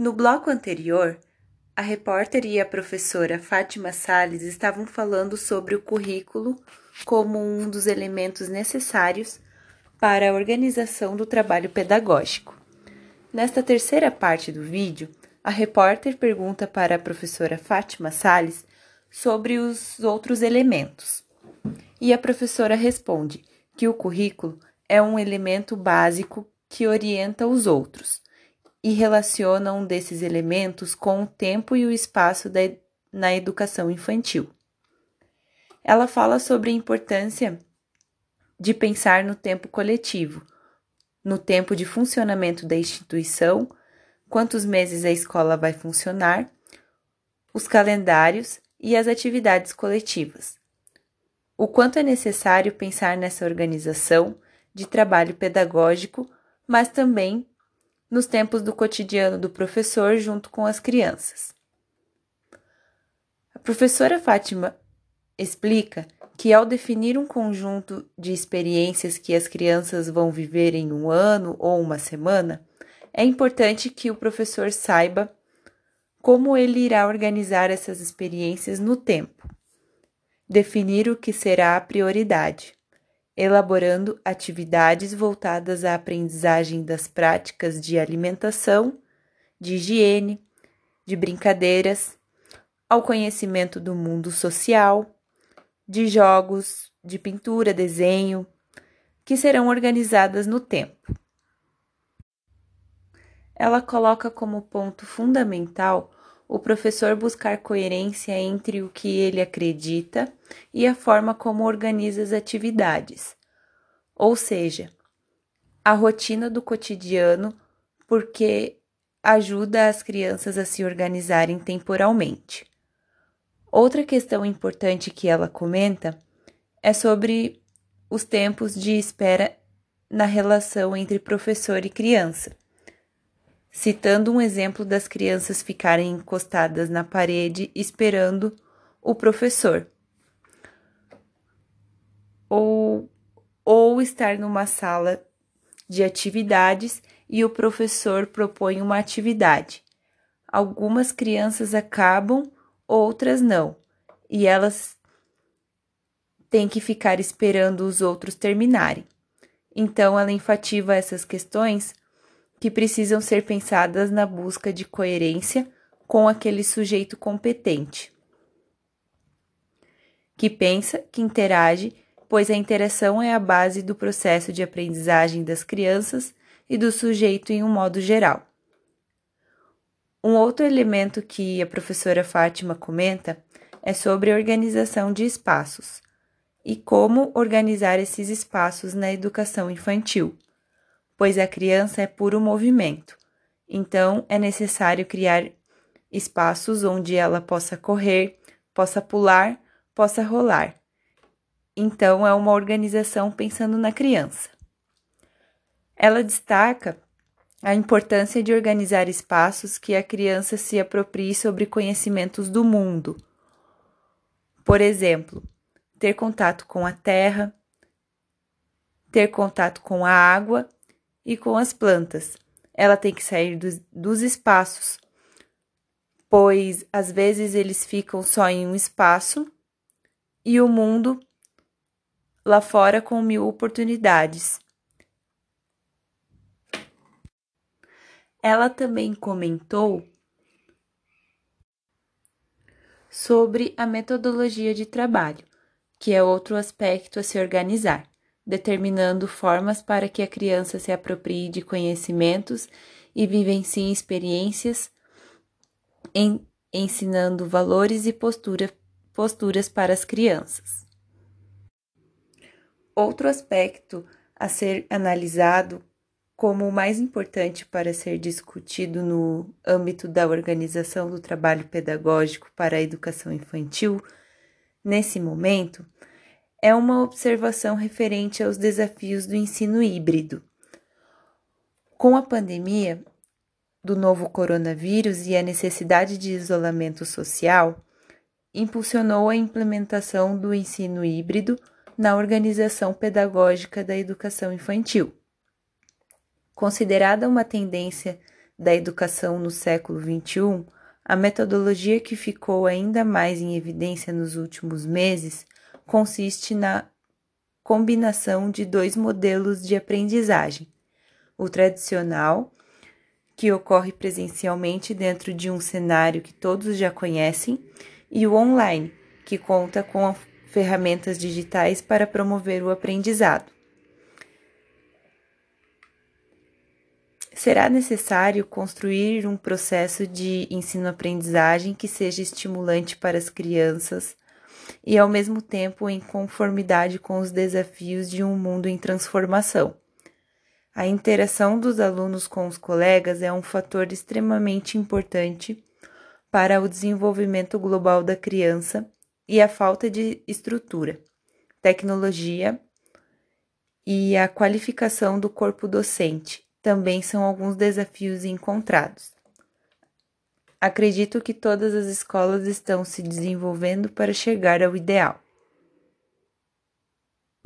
No bloco anterior, a repórter e a professora Fátima Sales estavam falando sobre o currículo como um dos elementos necessários para a organização do trabalho pedagógico. Nesta terceira parte do vídeo, a repórter pergunta para a professora Fátima Sales sobre os outros elementos. E a professora responde que o currículo é um elemento básico que orienta os outros e relaciona um desses elementos com o tempo e o espaço da, na educação infantil. Ela fala sobre a importância de pensar no tempo coletivo, no tempo de funcionamento da instituição, quantos meses a escola vai funcionar, os calendários e as atividades coletivas. O quanto é necessário pensar nessa organização de trabalho pedagógico, mas também nos tempos do cotidiano do professor junto com as crianças. A professora Fátima explica que, ao definir um conjunto de experiências que as crianças vão viver em um ano ou uma semana, é importante que o professor saiba como ele irá organizar essas experiências no tempo, definir o que será a prioridade elaborando atividades voltadas à aprendizagem das práticas de alimentação, de higiene, de brincadeiras, ao conhecimento do mundo social, de jogos, de pintura, desenho, que serão organizadas no tempo. Ela coloca como ponto fundamental o professor buscar coerência entre o que ele acredita e a forma como organiza as atividades, ou seja, a rotina do cotidiano, porque ajuda as crianças a se organizarem temporalmente. Outra questão importante que ela comenta é sobre os tempos de espera na relação entre professor e criança citando um exemplo das crianças ficarem encostadas na parede esperando o professor. Ou, ou estar numa sala de atividades e o professor propõe uma atividade. Algumas crianças acabam, outras não, e elas têm que ficar esperando os outros terminarem. Então, ela enfatiza essas questões que precisam ser pensadas na busca de coerência com aquele sujeito competente, que pensa, que interage, pois a interação é a base do processo de aprendizagem das crianças e do sujeito em um modo geral. Um outro elemento que a professora Fátima comenta é sobre a organização de espaços e como organizar esses espaços na educação infantil pois a criança é puro movimento. Então, é necessário criar espaços onde ela possa correr, possa pular, possa rolar. Então, é uma organização pensando na criança. Ela destaca a importância de organizar espaços que a criança se aproprie sobre conhecimentos do mundo. Por exemplo, ter contato com a terra, ter contato com a água e com as plantas. Ela tem que sair dos, dos espaços, pois às vezes eles ficam só em um espaço e o mundo lá fora com mil oportunidades. Ela também comentou sobre a metodologia de trabalho, que é outro aspecto a se organizar determinando formas para que a criança se aproprie de conhecimentos e vivencie experiências, em, ensinando valores e postura, posturas para as crianças. Outro aspecto a ser analisado como o mais importante para ser discutido no âmbito da organização do trabalho pedagógico para a educação infantil, nesse momento, é uma observação referente aos desafios do ensino híbrido. Com a pandemia do novo coronavírus e a necessidade de isolamento social, impulsionou a implementação do ensino híbrido na organização pedagógica da educação infantil. Considerada uma tendência da educação no século XXI, a metodologia que ficou ainda mais em evidência nos últimos meses consiste na combinação de dois modelos de aprendizagem: o tradicional, que ocorre presencialmente dentro de um cenário que todos já conhecem, e o online, que conta com ferramentas digitais para promover o aprendizado. Será necessário construir um processo de ensino-aprendizagem que seja estimulante para as crianças e, ao mesmo tempo, em conformidade com os desafios de um mundo em transformação. A interação dos alunos com os colegas é um fator extremamente importante para o desenvolvimento global da criança e a falta de estrutura, tecnologia e a qualificação do corpo docente também são alguns desafios encontrados. Acredito que todas as escolas estão se desenvolvendo para chegar ao ideal.